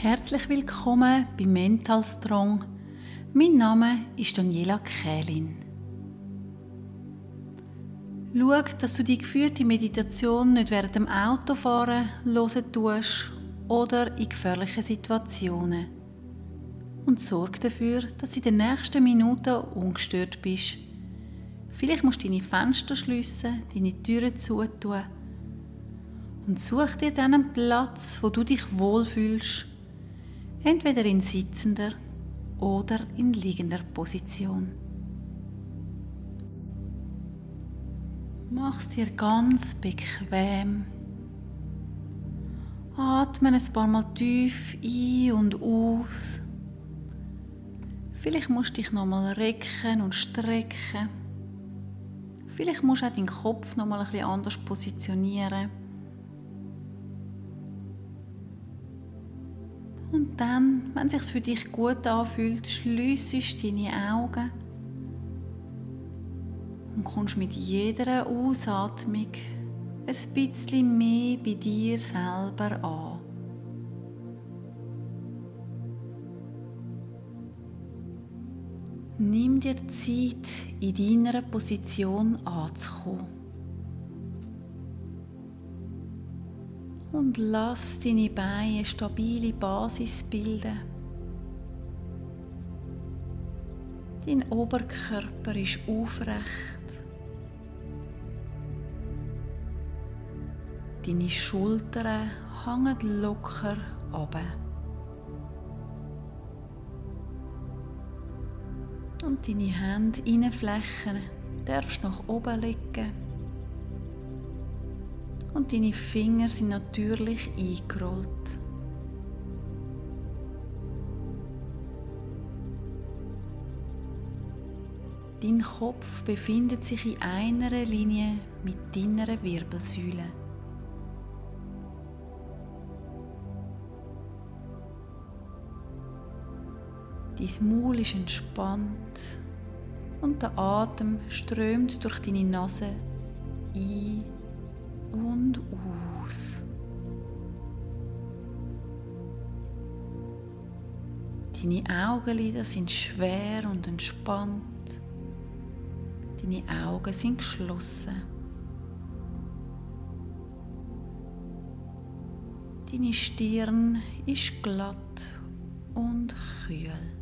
Herzlich willkommen bei Mental Strong. Mein Name ist Daniela Kählin. Schau, dass du die geführte Meditation nicht während dem Autofahren hören tust oder in gefährlichen Situationen. Und sorge dafür, dass du in den nächsten Minuten ungestört bist. Vielleicht musst du deine Fenster schliessen, deine Türen zutun und such dir dann einen Platz, wo du dich wohlfühlst entweder in sitzender oder in liegender Position. Mach es dir ganz bequem. Atme ein paar Mal tief ein und aus. Vielleicht musst du dich nochmal recken und strecken. Vielleicht musst du auch deinen Kopf nochmal ein bisschen anders positionieren. Und dann, wenn es sich für dich gut anfühlt, schließt deine Augen und kommst mit jeder Ausatmung ein bisschen mehr bei dir selber an. Nimm dir Zeit, in deiner Position anzukommen. Und lass deine Beine eine stabile Basis bilden. Dein Oberkörper ist aufrecht. Deine Schultern hängen locker ab. Und deine Hände Innenflächen darfst nach oben legen und deine Finger sind natürlich eingerollt. Dein Kopf befindet sich in einer Linie mit deiner Wirbelsäule. Dein Maul ist entspannt und der Atem strömt durch deine Nase ein und aus. Deine Augenlider sind schwer und entspannt. Deine Augen sind geschlossen. Deine Stirn ist glatt und kühl.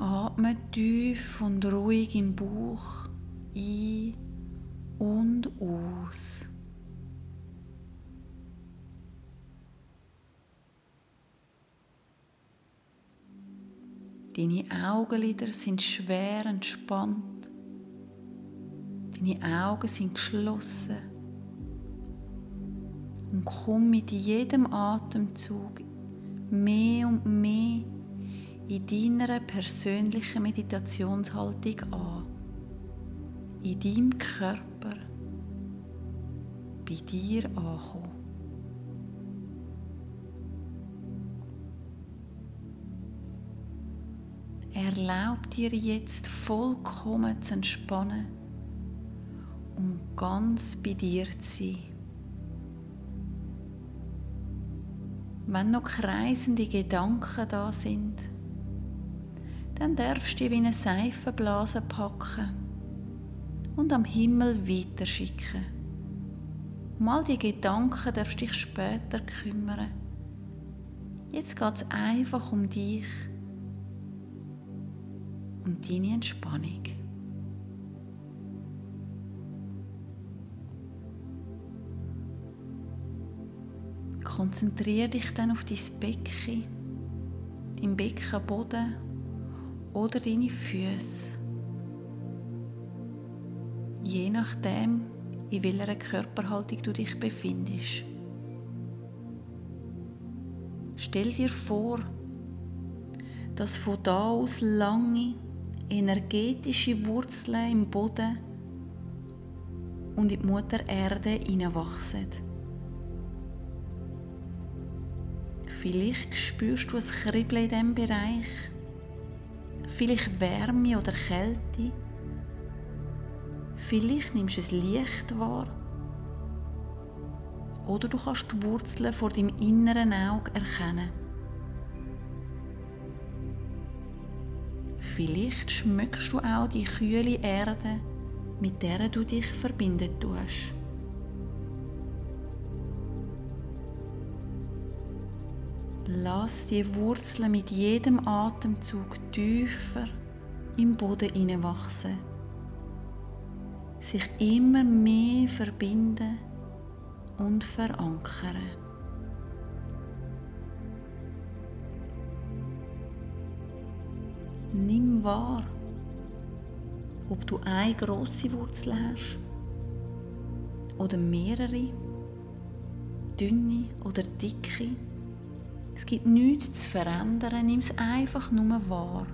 Atme tief und ruhig im Bauch ein und aus. Deine Augenlider sind schwer entspannt. Deine Augen sind geschlossen. Und komm mit jedem Atemzug mehr und mehr in deiner persönlichen Meditationshaltung an, in deinem Körper, bei dir ankommen. Erlaub dir jetzt vollkommen zu entspannen und ganz bei dir zu sein. Wenn noch kreisende Gedanken da sind, dann darfst du dich wie eine Seifenblase packen und am Himmel weiterschicken. Um all die Gedanken darfst du dich später kümmern. Jetzt geht es einfach um dich und deine Entspannung. Konzentriere dich dann auf dein Becken, dein Beckenboden oder deine Füße. Je nachdem, in welcher Körperhaltung du dich befindest. Stell dir vor, dass von da aus lange, energetische Wurzeln im Boden und in die Mutter Erde hineinwachsen. Vielleicht spürst du ein Kribbeln in diesem Bereich vielleicht Wärme oder Kälte. Vielleicht nimmst du es Licht wahr oder du kannst die Wurzeln vor deinem inneren Auge erkennen. Vielleicht schmeckst du auch die kühle Erde, mit der du dich verbinden tust. Lass die Wurzeln mit jedem Atemzug tiefer im Boden hineinwachsen, sich immer mehr verbinden und verankern. Nimm wahr, ob du eine große Wurzel hast oder mehrere, dünne oder dicke. Es gibt nichts zu verändern, nimm es einfach nur wahr.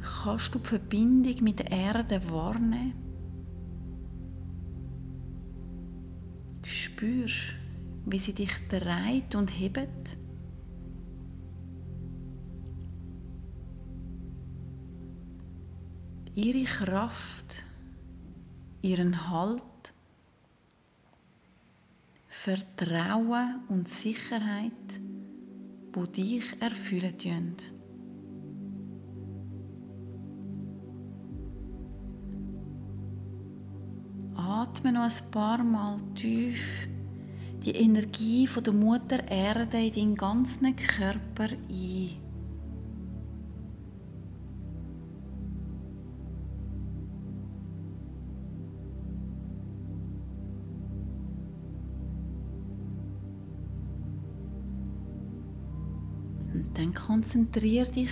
Kannst du die Verbindung mit der Erde wahrnehmen? Spürst, wie sie dich dreht und hebt? Ihre Kraft, ihren Halt Vertrauen und Sicherheit, wo dich erfüllen tun. Atme noch ein paar Mal tief die Energie von der Mutter Erde in deinen ganzen Körper ein. Dann konzentriere dich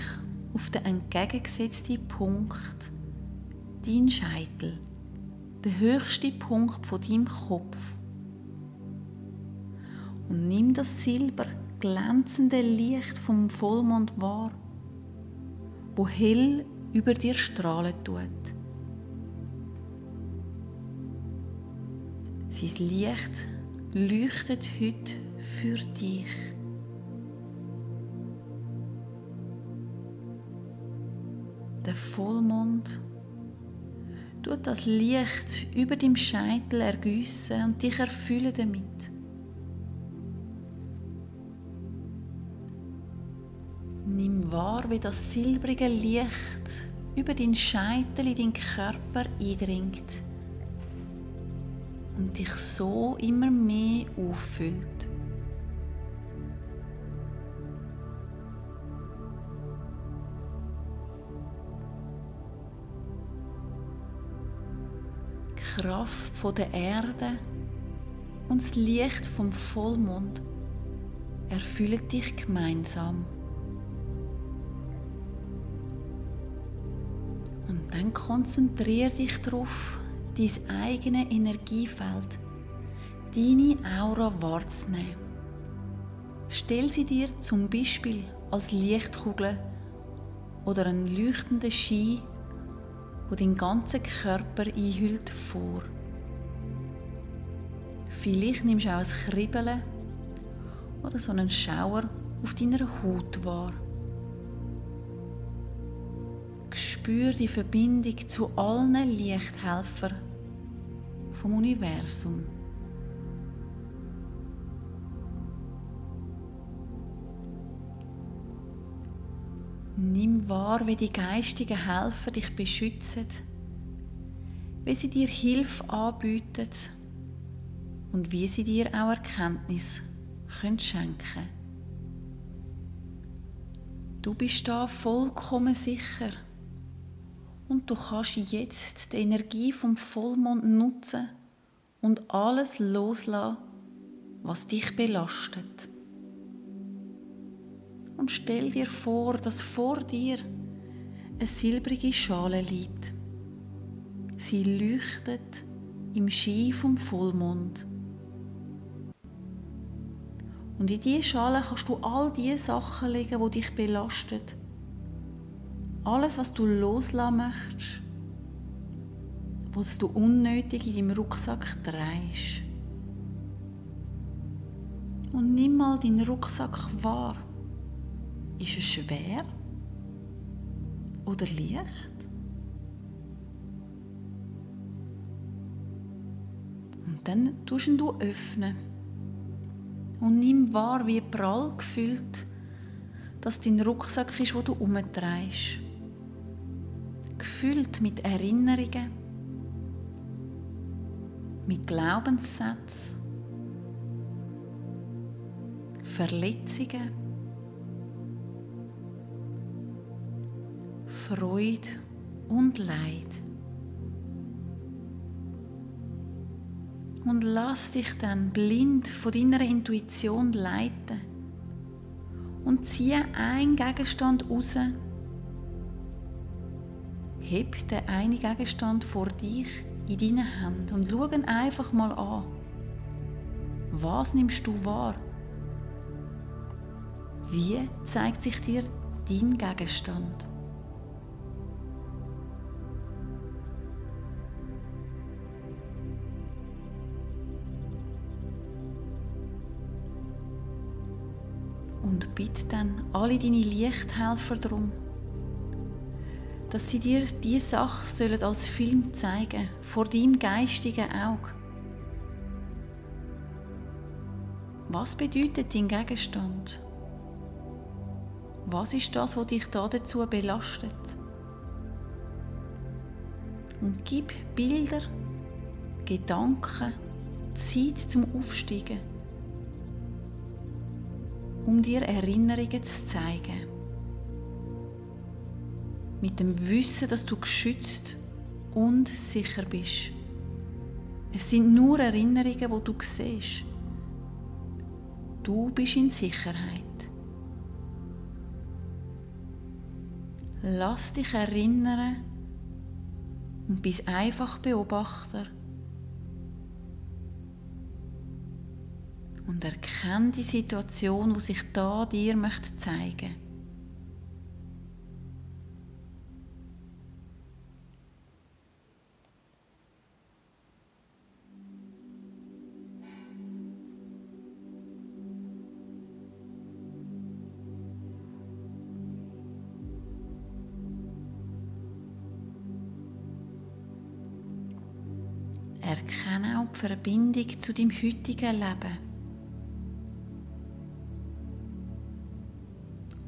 auf den entgegengesetzten Punkt, dein Scheitel, der höchste Punkt von deinem Kopf. Und nimm das silber glänzende Licht vom Vollmond wahr, wo hell über dir strahlen tut. Sein Licht leuchtet heute für dich. Der Vollmond tut das Licht über dem Scheitel ergüssen und dich erfüllen damit. Nimm wahr, wie das silbrige Licht über den Scheitel in den Körper eindringt und dich so immer mehr auffüllt. Kraft der Erde und das Licht vom Vollmond erfüllen dich gemeinsam. Und dann konzentriere dich darauf, dein eigene Energiefeld, deine Aura wahrzunehmen. Stell sie dir zum Beispiel als Lichtkugel oder einen leuchtenden Schein wo den ganzen Körper einhüllt, vor. Vielleicht nimmst du auch ein Kribbeln oder so einen Schauer auf deiner Haut wahr. Spür die Verbindung zu allen Lichthelfern vom Universum. Nimm wahr, wie die geistigen Helfer dich beschützen, wie sie dir Hilfe anbieten und wie sie dir auch Erkenntnis können schenken. Du bist da vollkommen sicher und du kannst jetzt die Energie vom Vollmond nutzen und alles loslassen, was dich belastet und stell dir vor, dass vor dir eine silbrige Schale liegt. Sie leuchtet im Schein vom Vollmond. Und in diese Schale kannst du all die Sachen legen, die dich belasten. Alles, was du loslassen möchtest, was du unnötig in deinem Rucksack trägst. Und nimm mal deinen Rucksack wahr. Ist es schwer oder leicht? Und dann tust ihn du öffnen und nimm wahr, wie prall gefüllt das dein Rucksack ist, wo du umtreibst. Gefüllt mit Erinnerungen, mit Glaubenssätzen, Verletzungen, Freude und Leid. Und lass dich dann blind von deiner Intuition leiten und ziehe einen Gegenstand raus. Heb den einen Gegenstand vor dich in deine Hand und schau ihn einfach mal an. Was nimmst du wahr? Wie zeigt sich dir dein Gegenstand? Und bitte dann alle deine Lichthelfer darum, dass sie dir diese Sache sollen als Film zeigen vor deinem geistigen Auge. Was bedeutet dein Gegenstand? Was ist das, was dich da dazu belastet? Und gib Bilder, Gedanken, Zeit zum Aufsteigen um dir Erinnerungen zu zeigen. Mit dem Wissen, dass du geschützt und sicher bist. Es sind nur Erinnerungen, die du siehst. Du bist in Sicherheit. Lass dich erinnern und bist einfach Beobachter und erkenne die Situation, wo sich da dir möchte zeigen. Erkenne auch die Verbindung zu deinem heutigen Leben.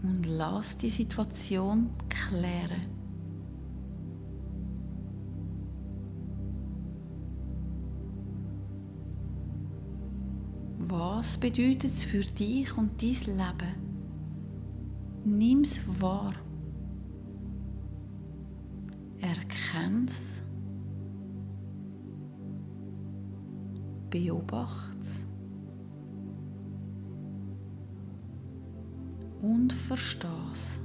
Und lass die Situation klären. Was bedeutet es für dich und dein Leben? Nimm es wahr. Erkenn's. Beobacht's. Und verstehst.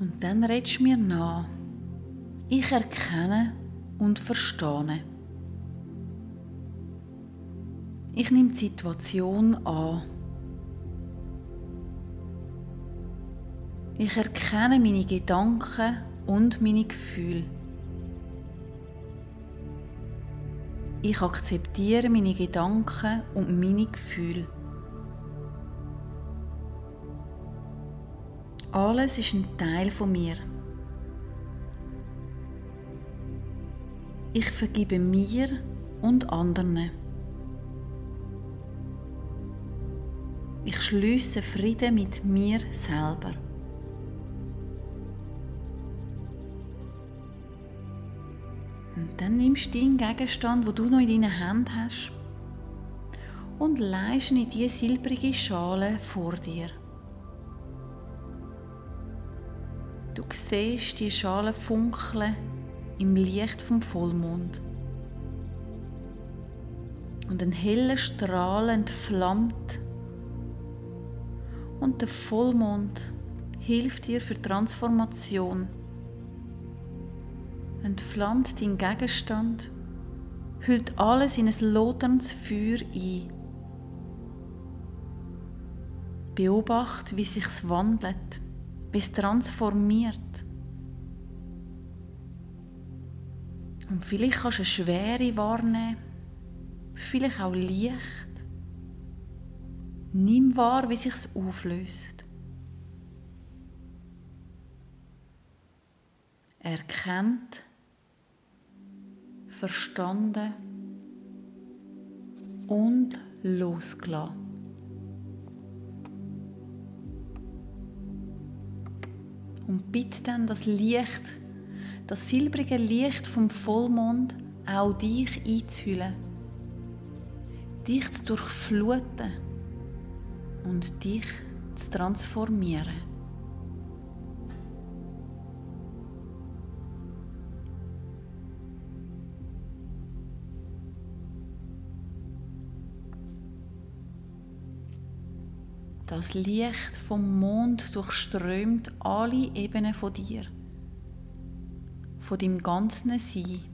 Und dann redest du mir nach. Ich erkenne und verstehe. Ich nehme die Situation an. Ich erkenne meine Gedanken und meine Gefühle. Ich akzeptiere meine Gedanken und meine Gefühle. Alles ist ein Teil von mir. Ich vergebe mir und anderen. Ich schließe Frieden mit mir selber. Dann nimmst du deinen Gegenstand, wo du noch in deinen Händen hast, und leist ihn in diese silbrige Schale vor dir. Du siehst die Schale funkeln im Licht vom Vollmond. Und ein heller Strahl entflammt. Und der Vollmond hilft dir für Transformation entflammt dein Gegenstand, hüllt alles in ein loderndes Feuer ein. Beobacht, wie sich's wandelt, wie es transformiert. Und vielleicht kannst du eine Schwere wahrnehmen, vielleicht auch Licht. Nimm wahr, wie sich es auflöst. Erkennt, verstanden und losgelassen. Und bitte dann das Licht, das silbrige Licht vom Vollmond auch dich einzuhüllen, dich zu durchfluten und dich zu transformieren. Das Licht vom Mond durchströmt alle Ebenen von dir, von deinem ganzen Sein.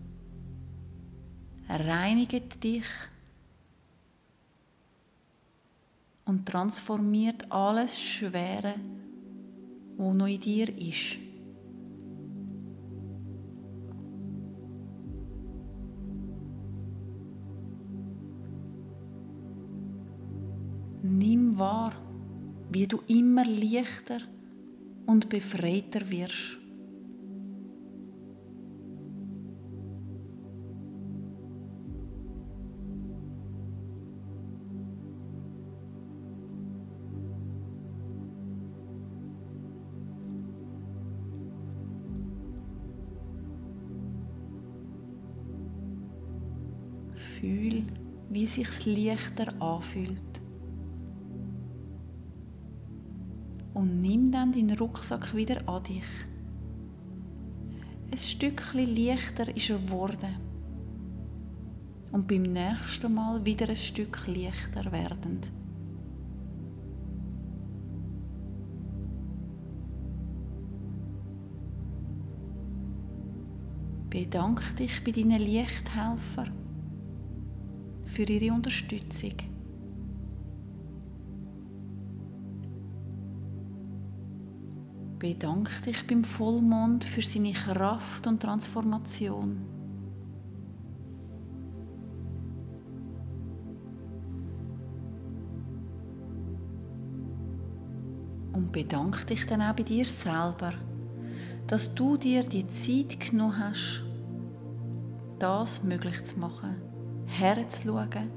Reinigt dich und transformiert alles Schwere, wo noch in dir ist. Nimm wahr, wie du immer leichter und befreiter wirst. Fühl, wie sich's leichter anfühlt. Und nimm dann deinen Rucksack wieder an dich. Ein Stückchen leichter ist er geworden und beim nächsten Mal wieder ein Stück leichter werdend. Bedanke dich bei deinen Lichthelfern für ihre Unterstützung. Bedanke dich beim Vollmond für seine Kraft und Transformation. Und bedanke dich dann auch bei dir selber, dass du dir die Zeit genommen hast, das möglich zu machen, herzuschauen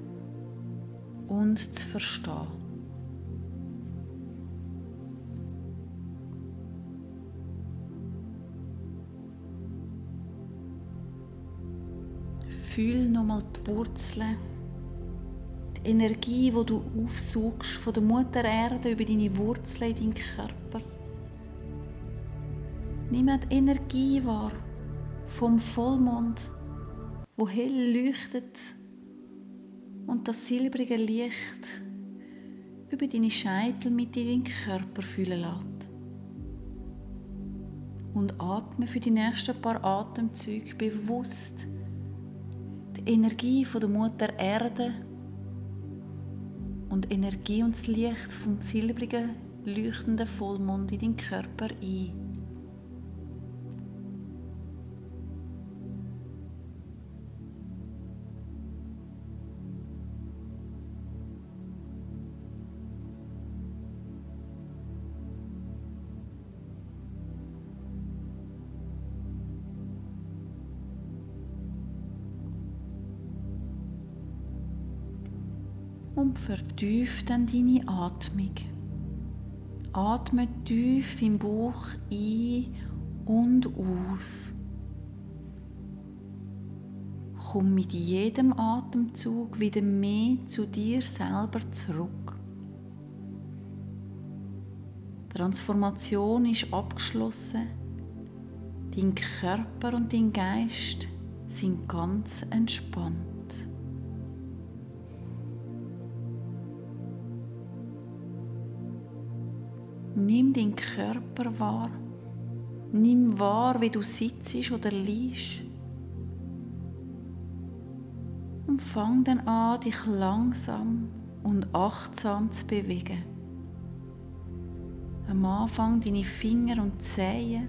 und zu verstehen. Fühl nochmal die Wurzeln, die Energie, die du aufsuchst von der Mutter Erde über deine Wurzeln in deinen Körper. Nimm die Energie wahr vom Vollmond, wo hell leuchtet und das silbrige Licht über deine Scheitel mit in deinen Körper fühlen lässt. Und atme für die nächsten paar Atemzüge bewusst Energie von der Mutter Erde und Energie und das Licht vom silbrigen, leuchtenden Vollmond in den Körper ein. Vertief dann deine Atmung. Atme tief im Bauch ein und aus. Komm mit jedem Atemzug wieder mehr zu dir selber zurück. Die Transformation ist abgeschlossen. Dein Körper und dein Geist sind ganz entspannt. Nimm den Körper wahr. Nimm wahr, wie du sitzt oder liegst. Und fang dann an, dich langsam und achtsam zu bewegen. Am Anfang deine Finger und Zehen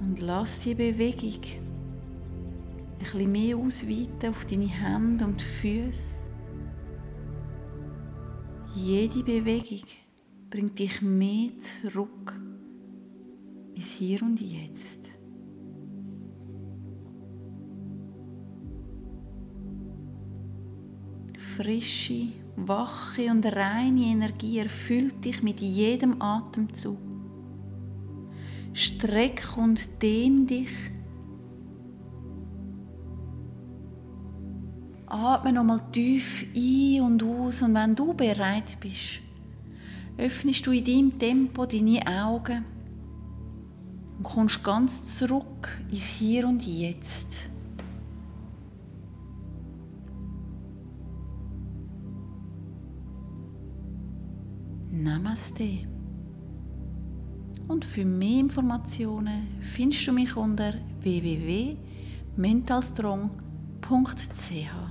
Und lass die Bewegung ein bisschen mehr ausweiten auf deine Hände und Füße. Jede Bewegung bringt dich mehr zurück ins Hier und Jetzt. Frische, wache und reine Energie erfüllt dich mit jedem Atemzug. Streck und dehn dich. Atme nochmal tief ein und aus und wenn du bereit bist, öffnest du in deinem Tempo deine Augen und kommst ganz zurück ins Hier und Jetzt. Namaste. Und für mehr Informationen findest du mich unter www.mentalstrong.ch.